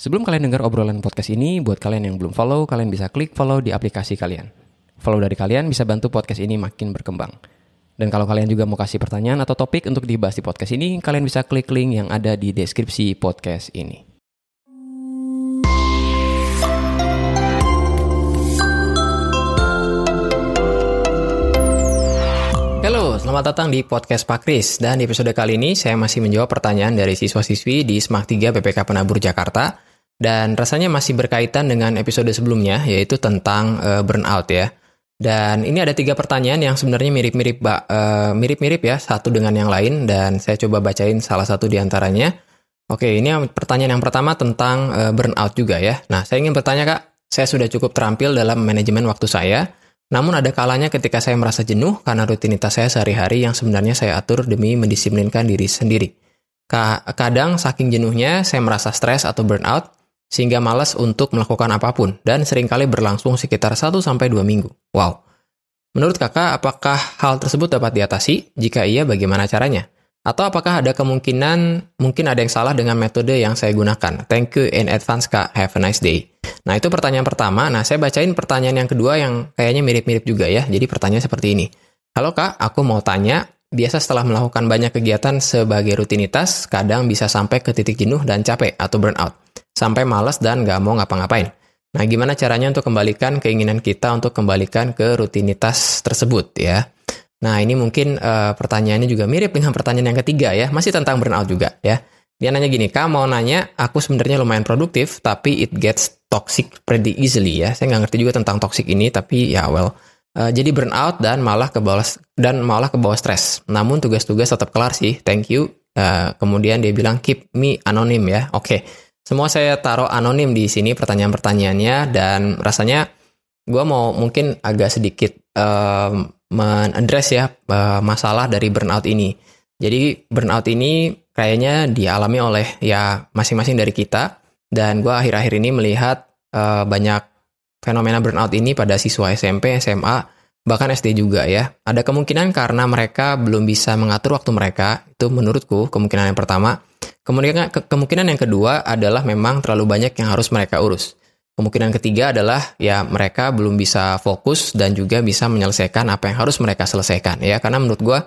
Sebelum kalian dengar obrolan podcast ini, buat kalian yang belum follow, kalian bisa klik follow di aplikasi kalian. Follow dari kalian bisa bantu podcast ini makin berkembang. Dan kalau kalian juga mau kasih pertanyaan atau topik untuk dibahas di podcast ini, kalian bisa klik link yang ada di deskripsi podcast ini. Halo, selamat datang di podcast Pak Kris. Dan di episode kali ini saya masih menjawab pertanyaan dari siswa-siswi di SMAK 3 PPK Penabur Jakarta. Dan rasanya masih berkaitan dengan episode sebelumnya, yaitu tentang uh, burnout ya. Dan ini ada tiga pertanyaan yang sebenarnya mirip-mirip uh, mirip-mirip ya, satu dengan yang lain. Dan saya coba bacain salah satu di antaranya. Oke, ini pertanyaan yang pertama tentang uh, burnout juga ya. Nah, saya ingin bertanya Kak, saya sudah cukup terampil dalam manajemen waktu saya, namun ada kalanya ketika saya merasa jenuh karena rutinitas saya sehari-hari yang sebenarnya saya atur demi mendisiplinkan diri sendiri. Kadang saking jenuhnya saya merasa stres atau burnout sehingga malas untuk melakukan apa pun dan sering kali berlangsung sekitar 1 sampai 2 minggu. Wow. Menurut Kakak, apakah hal tersebut dapat diatasi? Jika iya, bagaimana caranya? Atau apakah ada kemungkinan mungkin ada yang salah dengan metode yang saya gunakan? Thank you in advance Kak. Have a nice day. Nah itu pertanyaan pertama. Nah saya bacain pertanyaan yang kedua yang kayaknya mirip-mirip juga ya. Jadi pertanyaan seperti ini. Halo Kak, aku mau tanya. Biasa setelah melakukan banyak kegiatan sebagai rutinitas, kadang bisa sampai ke titik jenuh dan capek atau burnout. Sampai males dan gak mau ngapa-ngapain. Nah gimana caranya untuk kembalikan keinginan kita untuk kembalikan ke rutinitas tersebut ya. Nah, ini mungkin uh, pertanyaannya juga mirip dengan pertanyaan yang ketiga ya, masih tentang burnout juga ya. Dia nanya gini, Kak mau nanya, aku sebenarnya lumayan produktif, tapi it gets toxic pretty easily ya. Saya nggak ngerti juga tentang toxic ini, tapi ya well. Uh, jadi burnout dan malah ke bawah dan malah ke bawah stres. Namun tugas-tugas tetap kelar sih, thank you. Uh, kemudian dia bilang keep me anonim ya. Oke, okay. Semua saya taruh anonim di sini pertanyaan-pertanyaannya dan rasanya gue mau mungkin agak sedikit um, ya uh, masalah dari burnout ini. Jadi burnout ini kayaknya dialami oleh ya masing-masing dari kita dan gue akhir-akhir ini melihat uh, banyak fenomena burnout ini pada siswa SMP, SMA, bahkan SD juga ya. Ada kemungkinan karena mereka belum bisa mengatur waktu mereka, itu menurutku kemungkinan yang pertama. Kemudian ke kemungkinan yang kedua adalah memang terlalu banyak yang harus mereka urus. Kemungkinan ketiga adalah ya mereka belum bisa fokus dan juga bisa menyelesaikan apa yang harus mereka selesaikan ya karena menurut gue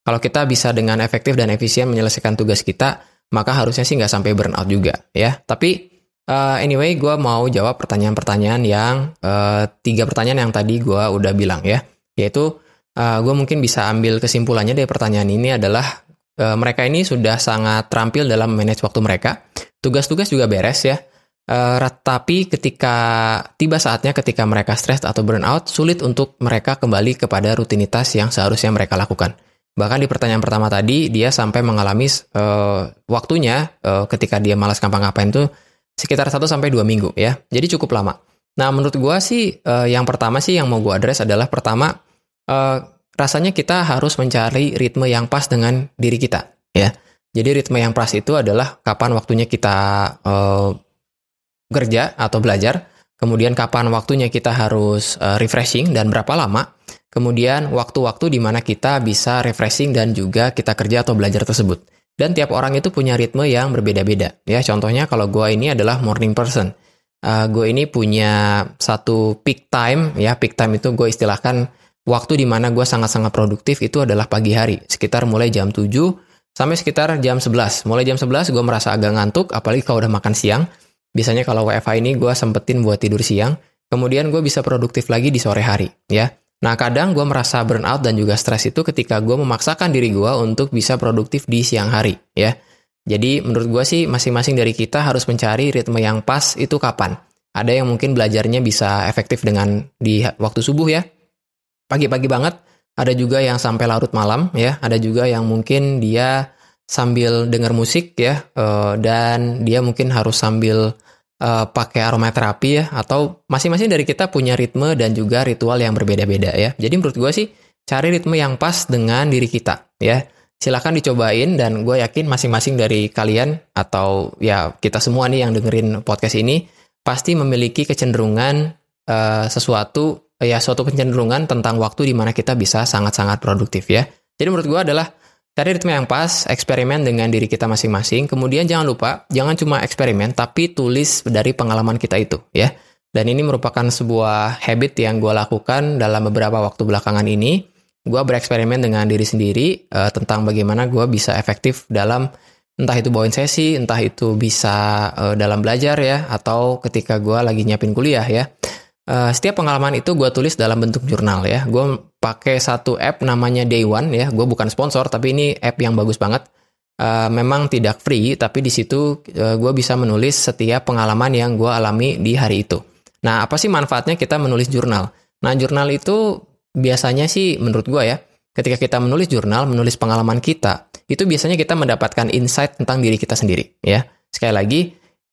kalau kita bisa dengan efektif dan efisien menyelesaikan tugas kita maka harusnya sih nggak sampai burnout juga ya tapi uh, anyway gue mau jawab pertanyaan-pertanyaan yang uh, tiga pertanyaan yang tadi gue udah bilang ya. Yaitu uh, eh, gue mungkin bisa ambil kesimpulannya dari pertanyaan ini adalah uh, mereka ini sudah sangat terampil dalam manage waktu mereka. Tugas-tugas juga beres ya. Uh, tapi ketika tiba saatnya ketika mereka stres atau burnout, sulit untuk mereka kembali kepada rutinitas yang seharusnya mereka lakukan. Bahkan di pertanyaan pertama tadi, dia sampai mengalami uh, waktunya uh, ketika dia malas ngapa-ngapain tuh sekitar 1 sampai 2 minggu ya. Jadi cukup lama. Nah, menurut gua sih uh, yang pertama sih yang mau gua address adalah pertama uh, rasanya kita harus mencari ritme yang pas dengan diri kita ya. Jadi ritme yang pas itu adalah kapan waktunya kita uh, kerja atau belajar, kemudian kapan waktunya kita harus uh, refreshing dan berapa lama, kemudian waktu-waktu di mana kita bisa refreshing dan juga kita kerja atau belajar tersebut. Dan tiap orang itu punya ritme yang berbeda-beda. Ya, contohnya kalau gue ini adalah morning person. Uh, gue ini punya satu peak time, ya peak time itu gue istilahkan waktu di mana gue sangat-sangat produktif itu adalah pagi hari, sekitar mulai jam 7 sampai sekitar jam 11. Mulai jam 11 gue merasa agak ngantuk, apalagi kalau udah makan siang. Biasanya kalau WFH ini gue sempetin buat tidur siang, kemudian gue bisa produktif lagi di sore hari, ya. Nah, kadang gue merasa burnout dan juga stres itu ketika gue memaksakan diri gue untuk bisa produktif di siang hari, ya. Jadi, menurut gue sih masing-masing dari kita harus mencari ritme yang pas itu kapan. Ada yang mungkin belajarnya bisa efektif dengan di waktu subuh ya, pagi-pagi banget. Ada juga yang sampai larut malam ya. Ada juga yang mungkin dia sambil dengar musik ya uh, dan dia mungkin harus sambil uh, pakai aromaterapi ya atau masing-masing dari kita punya ritme dan juga ritual yang berbeda-beda ya. Jadi menurut gue sih cari ritme yang pas dengan diri kita ya. Silahkan dicobain dan gue yakin masing-masing dari kalian atau ya kita semua nih yang dengerin podcast ini pasti memiliki kecenderungan uh, sesuatu ya suatu kecenderungan tentang waktu di mana kita bisa sangat-sangat produktif ya. Jadi menurut gue adalah cari ritme yang pas, eksperimen dengan diri kita masing-masing. Kemudian jangan lupa, jangan cuma eksperimen, tapi tulis dari pengalaman kita itu, ya. Dan ini merupakan sebuah habit yang gue lakukan dalam beberapa waktu belakangan ini. Gue bereksperimen dengan diri sendiri uh, tentang bagaimana gue bisa efektif dalam entah itu bawain sesi, entah itu bisa uh, dalam belajar ya, atau ketika gue lagi nyiapin kuliah ya. Uh, setiap pengalaman itu gue tulis dalam bentuk jurnal ya. Gue pakai satu app namanya Day One ya. Gue bukan sponsor, tapi ini app yang bagus banget. Uh, memang tidak free, tapi di situ uh, gue bisa menulis setiap pengalaman yang gue alami di hari itu. Nah, apa sih manfaatnya kita menulis jurnal? Nah, jurnal itu biasanya sih menurut gue ya, ketika kita menulis jurnal, menulis pengalaman kita, itu biasanya kita mendapatkan insight tentang diri kita sendiri, ya. Sekali lagi,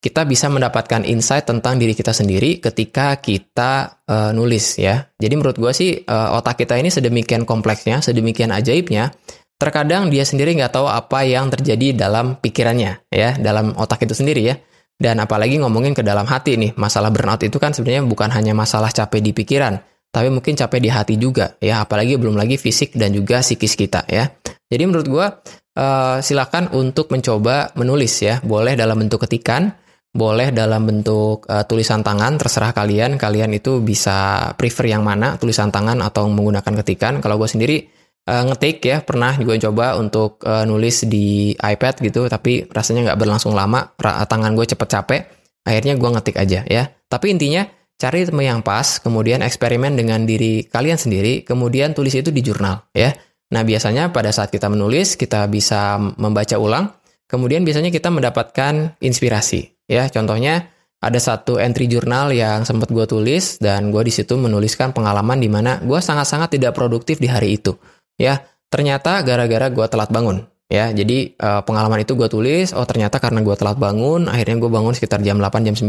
kita bisa mendapatkan insight tentang diri kita sendiri ketika kita uh, nulis, ya. Jadi menurut gue sih uh, otak kita ini sedemikian kompleksnya, sedemikian ajaibnya. Terkadang dia sendiri nggak tahu apa yang terjadi dalam pikirannya, ya, dalam otak itu sendiri ya. Dan apalagi ngomongin ke dalam hati nih, masalah burnout itu kan sebenarnya bukan hanya masalah capek di pikiran, tapi mungkin capek di hati juga ya apalagi belum lagi fisik dan juga psikis kita ya jadi menurut gue uh, silakan untuk mencoba menulis ya boleh dalam bentuk ketikan boleh dalam bentuk uh, tulisan tangan terserah kalian. Kalian itu bisa prefer yang mana tulisan tangan atau menggunakan ketikan. Kalau gue sendiri uh, ngetik ya. Pernah juga coba untuk uh, nulis di iPad gitu tapi rasanya nggak berlangsung lama. Tangan gue cepet capek akhirnya gue ngetik aja ya. Tapi intinya cari ritme yang pas, kemudian eksperimen dengan diri kalian sendiri, kemudian tulis itu di jurnal ya. Nah, biasanya pada saat kita menulis, kita bisa membaca ulang, kemudian biasanya kita mendapatkan inspirasi ya. Contohnya ada satu entry jurnal yang sempat gue tulis dan gue di situ menuliskan pengalaman di mana gue sangat-sangat tidak produktif di hari itu ya. Ternyata gara-gara gue telat bangun ya. Jadi uh, pengalaman itu gue tulis, oh ternyata karena gue telat bangun, akhirnya gue bangun sekitar jam 8 jam 9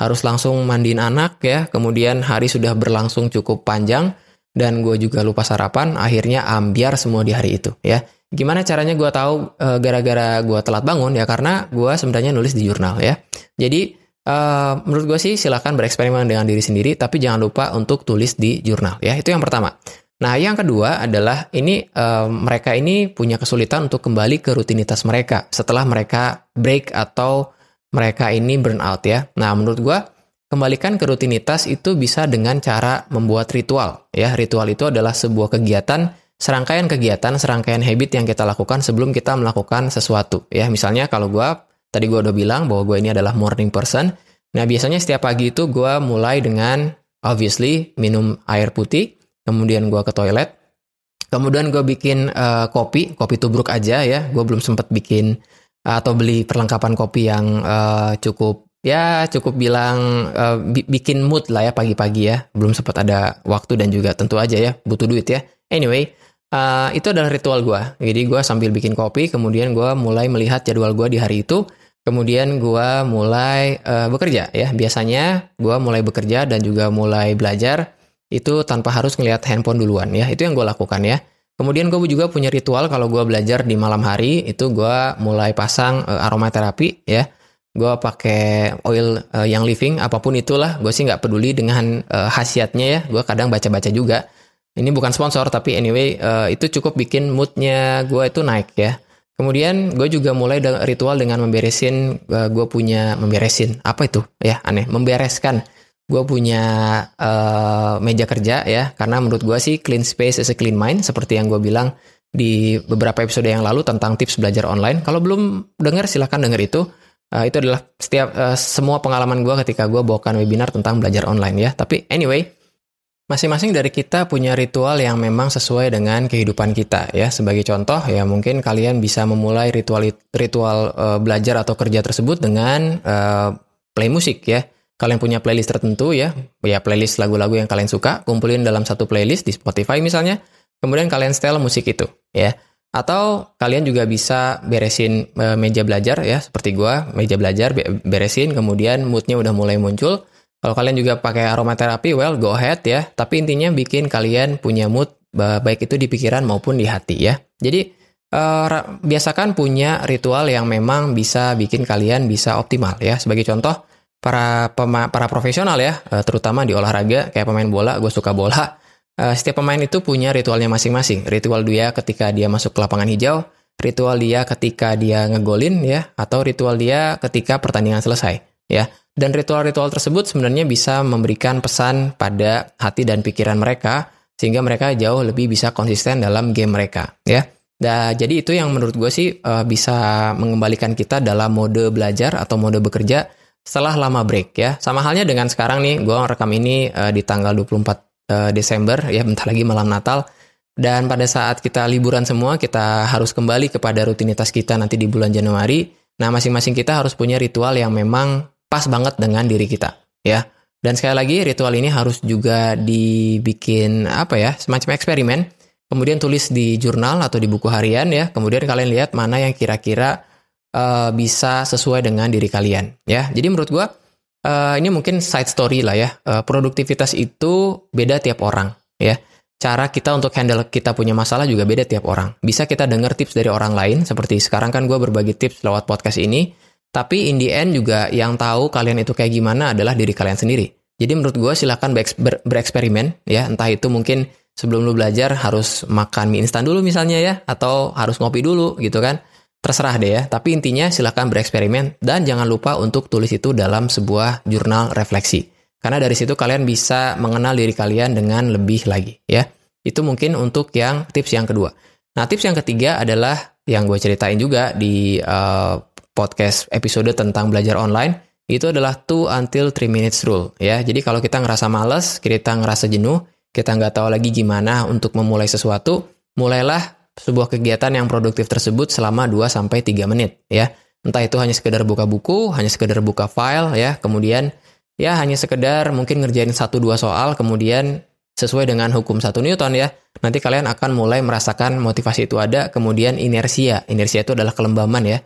harus langsung mandiin anak ya, kemudian hari sudah berlangsung cukup panjang, dan gue juga lupa sarapan, akhirnya ambiar semua di hari itu ya. Gimana caranya gue tahu e, gara-gara gue telat bangun ya karena gue sebenarnya nulis di jurnal ya. Jadi e, menurut gue sih silahkan bereksperimen dengan diri sendiri, tapi jangan lupa untuk tulis di jurnal ya. Itu yang pertama. Nah yang kedua adalah ini e, mereka ini punya kesulitan untuk kembali ke rutinitas mereka setelah mereka break atau mereka ini burnout ya. Nah, menurut gua kembalikan ke rutinitas itu bisa dengan cara membuat ritual ya. Ritual itu adalah sebuah kegiatan, serangkaian kegiatan, serangkaian habit yang kita lakukan sebelum kita melakukan sesuatu ya. Misalnya kalau gua tadi gua udah bilang bahwa gua ini adalah morning person. Nah, biasanya setiap pagi itu gua mulai dengan obviously minum air putih, kemudian gua ke toilet, kemudian gue bikin uh, kopi, kopi tubruk aja ya. Gue belum sempat bikin atau beli perlengkapan kopi yang uh, cukup ya cukup bilang uh, bikin mood lah ya pagi-pagi ya belum sempat ada waktu dan juga tentu aja ya butuh duit ya anyway uh, itu adalah ritual gue jadi gue sambil bikin kopi kemudian gue mulai melihat jadwal gue di hari itu kemudian gue mulai uh, bekerja ya biasanya gue mulai bekerja dan juga mulai belajar itu tanpa harus ngelihat handphone duluan ya itu yang gue lakukan ya Kemudian gue juga punya ritual kalau gue belajar di malam hari itu gue mulai pasang uh, aromaterapi ya. Gue pakai oil uh, yang living apa pun itulah. Gue sih nggak peduli dengan uh, khasiatnya ya. Gue kadang baca-baca juga. Ini bukan sponsor tapi anyway uh, itu cukup bikin moodnya gue itu naik ya. Kemudian gue juga mulai ritual dengan memberesin uh, gue punya memberesin apa itu? Ya aneh membereskan. Gue punya uh, meja kerja ya karena menurut gue sih clean space is a clean mind seperti yang gue bilang di beberapa episode yang lalu tentang tips belajar online. Kalau belum dengar silahkan dengar itu. Uh, itu adalah setiap uh, semua pengalaman gue ketika gue bawakan webinar tentang belajar online ya. Tapi anyway masing-masing dari kita punya ritual yang memang sesuai dengan kehidupan kita ya. Sebagai contoh ya mungkin kalian bisa memulai ritual ritual uh, belajar atau kerja tersebut dengan uh, play musik ya. Kalian punya playlist tertentu ya, ya playlist lagu-lagu yang kalian suka, kumpulin dalam satu playlist di Spotify misalnya, kemudian kalian setel musik itu ya. Atau kalian juga bisa beresin e, meja belajar ya, seperti gua, meja belajar beresin, kemudian moodnya udah mulai muncul. Kalau kalian juga pakai aromaterapi, well go ahead ya. Tapi intinya bikin kalian punya mood baik itu di pikiran maupun di hati ya. Jadi uh, biasakan punya ritual yang memang bisa bikin kalian bisa optimal ya. Sebagai contoh, para pema, para profesional ya, eh, terutama di olahraga kayak pemain bola, gue suka bola. uh, setiap pemain itu punya ritualnya masing-masing. Ritual dia ketika dia masuk ke lapangan hijau, ritual dia ketika dia ngegolin ya, atau ritual dia ketika pertandingan selesai ya. Dan ritual-ritual tersebut sebenarnya bisa memberikan pesan pada hati dan pikiran mereka sehingga mereka jauh lebih bisa konsisten dalam game mereka ya. Nah, jadi itu yang menurut gue sih uh, bisa mengembalikan kita dalam mode belajar atau mode bekerja setelah lama break ya. Sama halnya dengan sekarang nih, gue rekam ini uh, di tanggal 24 uh, Desember ya, bentar lagi malam Natal. Dan pada saat kita liburan semua, kita harus kembali kepada rutinitas kita nanti di bulan Januari. Nah, masing-masing kita harus punya ritual yang memang pas banget dengan diri kita, ya. Dan sekali lagi, ritual ini harus juga dibikin apa ya, semacam eksperimen. Kemudian tulis di jurnal atau di buku harian ya. Kemudian kalian lihat mana yang kira-kira uh, bisa sesuai dengan diri kalian, ya. Jadi menurut gue uh, ini mungkin side story lah ya. Uh, produktivitas itu beda tiap orang, ya cara kita untuk handle kita punya masalah juga beda tiap orang. Bisa kita dengar tips dari orang lain, seperti sekarang kan gue berbagi tips lewat podcast ini, tapi in the end juga yang tahu kalian itu kayak gimana adalah diri kalian sendiri. Jadi menurut gue silahkan ber bereksperimen ya, entah itu mungkin sebelum lu belajar harus makan mie instan dulu misalnya ya, atau harus ngopi dulu gitu kan. Terserah deh ya, tapi intinya silahkan bereksperimen dan jangan lupa untuk tulis itu dalam sebuah jurnal refleksi. Karena dari situ kalian bisa mengenal diri kalian dengan lebih lagi ya. Itu mungkin untuk yang tips yang kedua. Nah, tips yang ketiga adalah yang gue ceritain juga di uh, podcast episode tentang belajar online itu adalah two until three minutes rule ya. Jadi kalau kita ngerasa males, kita ngerasa jenuh, kita nggak tahu lagi gimana untuk memulai sesuatu, mulailah sebuah kegiatan yang produktif tersebut selama 2 sampai 3 menit ya. Entah itu hanya sekedar buka buku, hanya sekedar buka file ya, kemudian ya hanya sekedar mungkin ngerjain satu dua soal kemudian sesuai dengan hukum satu Newton ya nanti kalian akan mulai merasakan motivasi itu ada kemudian inersia inersia itu adalah kelembaman ya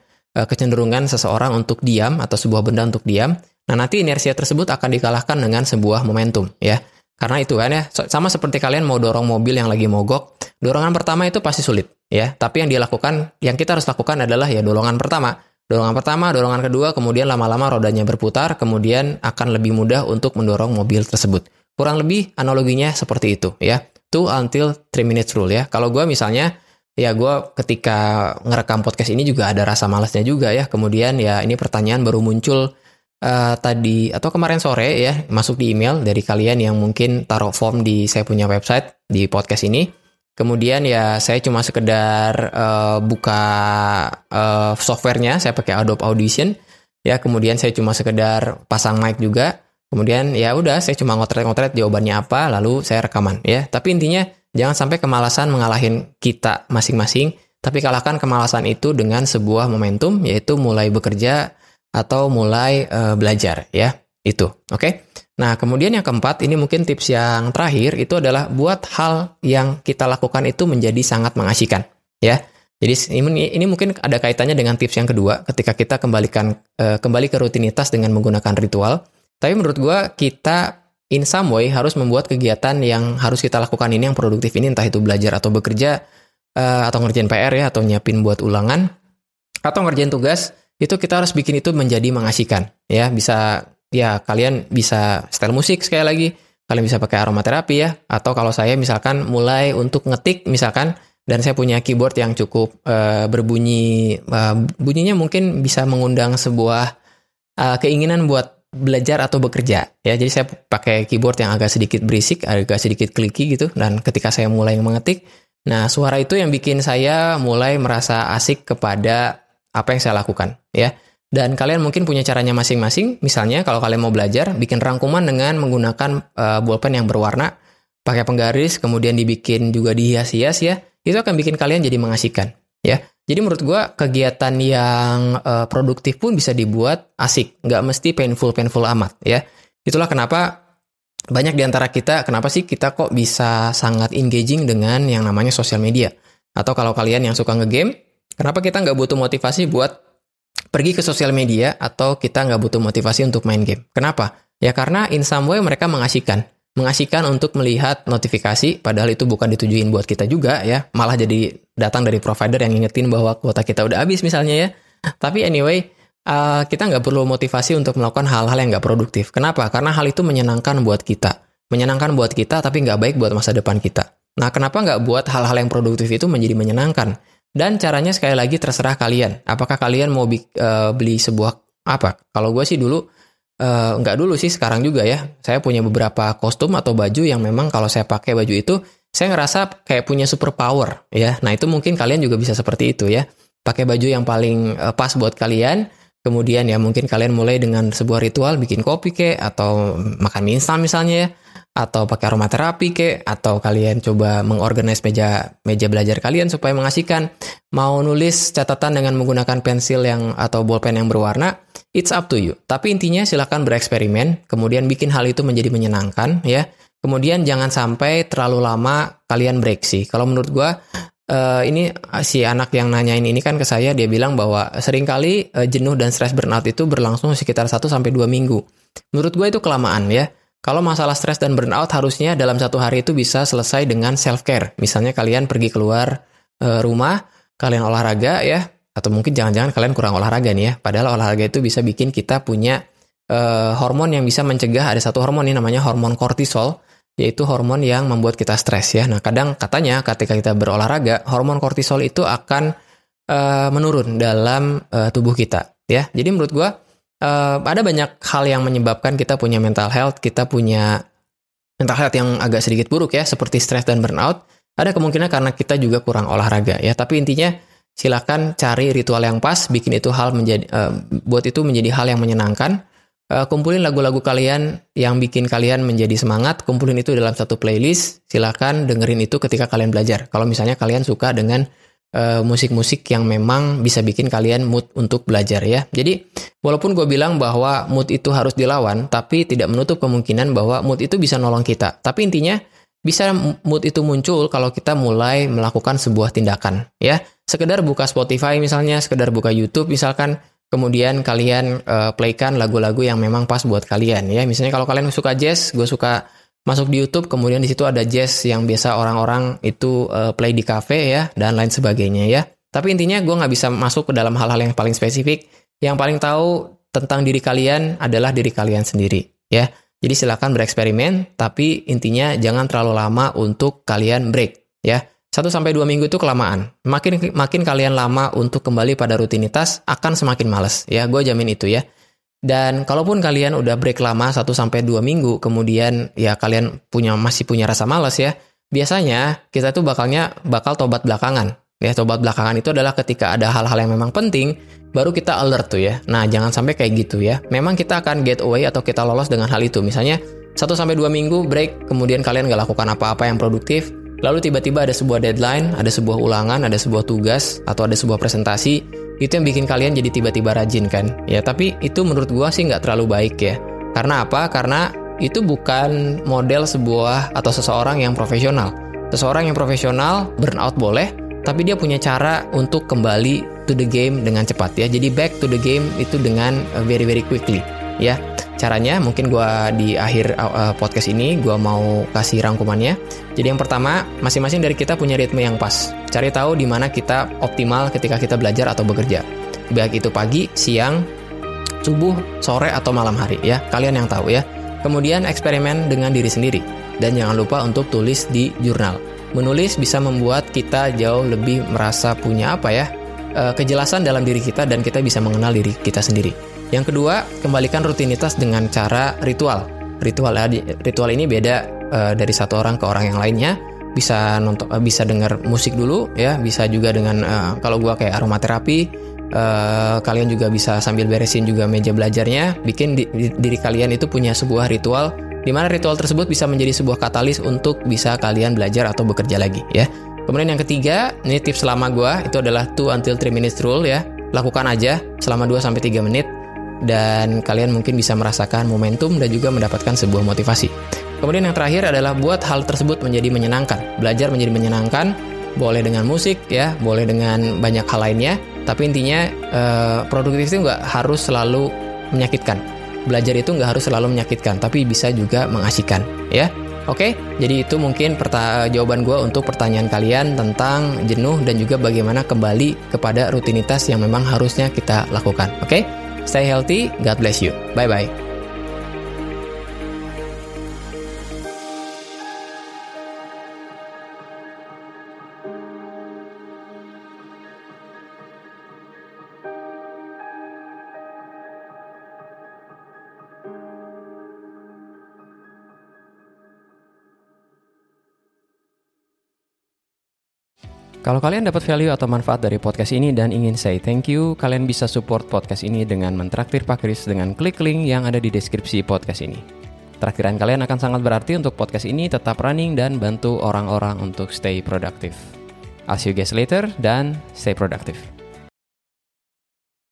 kecenderungan seseorang untuk diam atau sebuah benda untuk diam nah nanti inersia tersebut akan dikalahkan dengan sebuah momentum ya karena itu kan ya sama seperti kalian mau dorong mobil yang lagi mogok dorongan pertama itu pasti sulit ya tapi yang dilakukan yang kita harus lakukan adalah ya dorongan pertama Dorongan pertama, dorongan kedua, kemudian lama-lama rodanya berputar, kemudian akan lebih mudah untuk mendorong mobil tersebut. Kurang lebih analoginya seperti itu ya. Two until three minutes rule ya. Kalau gue misalnya, ya gue ketika ngerekam podcast ini juga ada rasa malasnya juga ya. Kemudian ya ini pertanyaan baru muncul uh, tadi atau kemarin sore ya, masuk di email dari kalian yang mungkin taruh form di saya punya website di podcast ini Kemudian ya saya cuma sekedar uh, buka uh, softwarenya, saya pakai Adobe Audition. Ya, kemudian saya cuma sekedar pasang mic juga. Kemudian ya udah saya cuma ngotret-ngotret jawabannya apa, lalu saya rekaman ya. Tapi intinya jangan sampai kemalasan mengalahin kita masing-masing, tapi kalahkan kemalasan itu dengan sebuah momentum yaitu mulai bekerja atau mulai uh, belajar ya. Itu, oke? Okay? Nah, kemudian yang keempat, ini mungkin tips yang terakhir, itu adalah buat hal yang kita lakukan itu menjadi sangat mengasihkan, ya. Jadi ini, ini mungkin ada kaitannya dengan tips yang kedua, ketika kita kembalikan uh, kembali ke rutinitas dengan menggunakan ritual. Tapi menurut gue, kita in some way harus membuat kegiatan yang harus kita lakukan ini yang produktif ini, entah itu belajar atau bekerja, uh, atau ngerjain PR ya, atau nyiapin buat ulangan, atau ngerjain tugas, itu kita harus bikin itu menjadi mengasihkan, ya. Bisa ya kalian bisa style musik sekali lagi, kalian bisa pakai aromaterapi ya, atau kalau saya misalkan mulai untuk ngetik misalkan dan saya punya keyboard yang cukup uh, berbunyi uh, bunyinya mungkin bisa mengundang sebuah uh, keinginan buat belajar atau bekerja ya jadi saya pakai keyboard yang agak sedikit berisik agak sedikit kliki gitu dan ketika saya mulai mengetik nah suara itu yang bikin saya mulai merasa asik kepada apa yang saya lakukan ya dan kalian mungkin punya caranya masing-masing. Misalnya kalau kalian mau belajar, bikin rangkuman dengan menggunakan uh, bolpen yang berwarna, pakai penggaris, kemudian dibikin juga dihias-hias ya. Itu akan bikin kalian jadi mengasihkan. Ya, jadi menurut gue kegiatan yang uh, produktif pun bisa dibuat asik, nggak mesti painful painful amat ya. Itulah kenapa banyak di antara kita, kenapa sih kita kok bisa sangat engaging dengan yang namanya sosial media? Atau kalau kalian yang suka ngegame, kenapa kita nggak butuh motivasi buat pergi ke sosial media atau kita nggak butuh motivasi untuk main game. Kenapa? Ya karena in some way mereka mengasihkan. Mengasihkan untuk melihat notifikasi, padahal itu bukan ditujuin buat kita juga ya. Malah jadi datang dari provider yang ngingetin bahwa kuota kita udah habis misalnya ya. Tapi anyway, uh, kita nggak perlu motivasi untuk melakukan hal-hal yang nggak produktif. Kenapa? Karena hal itu menyenangkan buat kita. menyenangkan buat kita tapi nggak baik buat masa depan kita. Nah, kenapa nggak buat hal-hal yang produktif itu menjadi menyenangkan? Dan caranya sekali lagi terserah kalian. Apakah kalian mau uh, beli sebuah apa? Kalau gue sih dulu uh, nggak dulu sih sekarang juga ya. Saya punya beberapa kostum atau baju yang memang kalau saya pakai baju itu saya ngerasa kayak punya super power ya. Nah itu mungkin kalian juga bisa seperti itu ya. Pakai baju yang paling uh, pas buat kalian. Kemudian ya mungkin kalian mulai dengan sebuah ritual bikin kopi kek atau makan mie instan misalnya ya atau pakai aromaterapi ke atau kalian coba mengorganize meja meja belajar kalian supaya mengasihkan mau nulis catatan dengan menggunakan pensil yang atau bolpen yang berwarna it's up to you. Tapi intinya silahkan bereksperimen kemudian bikin hal itu menjadi menyenangkan ya. Kemudian jangan sampai terlalu lama kalian break sih. Kalau menurut gua uh, ini si anak yang nanyain ini kan ke saya dia bilang bahwa sering kali uh, jenuh dan stres burnout itu berlangsung sekitar 1 sampai 2 minggu. Menurut gua itu kelamaan ya. Kalau masalah stres dan burnout harusnya dalam satu hari itu bisa selesai dengan self care. Misalnya kalian pergi keluar e, rumah, kalian olahraga ya, atau mungkin jangan-jangan kalian kurang olahraga nih ya. Padahal olahraga itu bisa bikin kita punya e, hormon yang bisa mencegah ada satu hormon ini namanya hormon kortisol, yaitu hormon yang membuat kita stres ya. Nah kadang katanya ketika kita berolahraga, hormon kortisol itu akan e, menurun dalam e, tubuh kita ya. Jadi menurut gue uh, ada banyak hal yang menyebabkan kita punya mental health, kita punya mental health yang agak sedikit buruk ya, seperti stres dan burnout. Ada kemungkinan karena kita juga kurang olahraga ya. Tapi intinya silakan cari ritual yang pas, bikin itu hal menjadi uh, buat itu menjadi hal yang menyenangkan. Uh, kumpulin lagu-lagu kalian yang bikin kalian menjadi semangat, kumpulin itu dalam satu playlist. Silakan dengerin itu ketika kalian belajar. Kalau misalnya kalian suka dengan Eh, musik-musik uh, yang memang bisa bikin kalian mood untuk belajar ya. Jadi walaupun gue bilang bahwa mood itu harus dilawan, tapi tidak menutup kemungkinan bahwa mood itu bisa nolong kita. Tapi intinya bisa mood itu muncul kalau kita mulai melakukan sebuah tindakan ya. Sekedar buka Spotify misalnya, sekedar buka YouTube misalkan, kemudian kalian uh, playkan lagu-lagu yang memang pas buat kalian ya. Misalnya kalau kalian suka jazz, gue suka masuk di YouTube, kemudian di situ ada jazz yang biasa orang-orang itu uh, play di cafe ya, dan lain sebagainya ya. Tapi intinya gue nggak bisa masuk ke dalam hal-hal yang paling spesifik. Yang paling tahu tentang diri kalian adalah diri kalian sendiri ya. Jadi silakan bereksperimen, tapi intinya jangan terlalu lama untuk kalian break ya. 1 sampai 2 minggu itu kelamaan. Makin makin kalian lama untuk kembali pada rutinitas akan semakin males ya. Gue jamin itu ya. Dan kalaupun kalian udah break lama 1 sampai 2 minggu, kemudian ya kalian punya masih punya rasa malas ya. Biasanya kita tuh bakalnya bakal tobat belakangan. Ya, tobat belakangan itu adalah ketika ada hal-hal yang memang penting, baru kita alert tuh ya. Nah, jangan sampai kayak gitu ya. Memang kita akan get away atau kita lolos dengan hal itu. Misalnya 1 sampai 2 minggu break, kemudian kalian gak lakukan apa-apa yang produktif, lalu tiba-tiba ada sebuah deadline, ada sebuah ulangan, ada sebuah tugas, atau ada sebuah presentasi, itu yang bikin kalian jadi tiba-tiba rajin kan ya tapi itu menurut gua sih nggak terlalu baik ya karena apa karena itu bukan model sebuah atau seseorang yang profesional seseorang yang profesional burnout boleh tapi dia punya cara untuk kembali to the game dengan cepat ya. Jadi back to the game itu dengan uh, very very quickly ya. Caranya mungkin gue di akhir uh, podcast ini gue mau kasih rangkumannya. Jadi yang pertama masing-masing dari kita punya ritme yang pas. Cari tahu di mana kita optimal ketika kita belajar atau bekerja. Baik itu pagi siang subuh sore atau malam hari ya. Kalian yang tahu ya. Kemudian eksperimen dengan diri sendiri. Dan jangan lupa untuk tulis di jurnal menulis bisa membuat kita jauh lebih merasa punya apa ya uh, kejelasan dalam diri kita dan kita bisa mengenal diri kita sendiri yang kedua, kembalikan rutinitas dengan cara ritual. Ritual ritual ini beda uh, dari satu orang ke orang yang lainnya. Bisa nonton, uh, bisa dengar musik dulu ya, bisa juga dengan kalau gua kayak aromaterapi, kalian juga bisa sambil beresin juga meja belajarnya, bikin di, di, diri kalian itu punya sebuah ritual di mana ritual tersebut bisa menjadi sebuah katalis untuk bisa kalian belajar atau bekerja lagi ya. Kemudian yang ketiga, ini tips selama gua itu adalah 2 until 3 minutes rule ya. Lakukan aja selama 2 sampai 3 menit dan kalian mungkin bisa merasakan momentum dan juga mendapatkan sebuah motivasi. Kemudian yang terakhir adalah buat hal tersebut menjadi menyenangkan. Belajar menjadi menyenangkan, boleh dengan musik ya, boleh dengan banyak hal lainnya. Tapi intinya eh, produktif itu nggak harus selalu menyakitkan. Belajar itu nggak harus selalu menyakitkan, tapi bisa juga mengasihkan ya. Oke, jadi itu mungkin jawaban gue untuk pertanyaan kalian tentang jenuh dan juga bagaimana kembali kepada rutinitas yang memang harusnya kita lakukan. Oke, Stay healthy. God bless you. Bye bye. Kalau kalian dapat value atau manfaat dari podcast ini dan ingin say thank you, kalian bisa support podcast ini dengan mentraktir Pak Kris dengan klik link yang ada di deskripsi podcast ini. Traktiran kalian akan sangat berarti untuk podcast ini tetap running dan bantu orang-orang untuk stay productive. I'll see you guys later dan stay productive.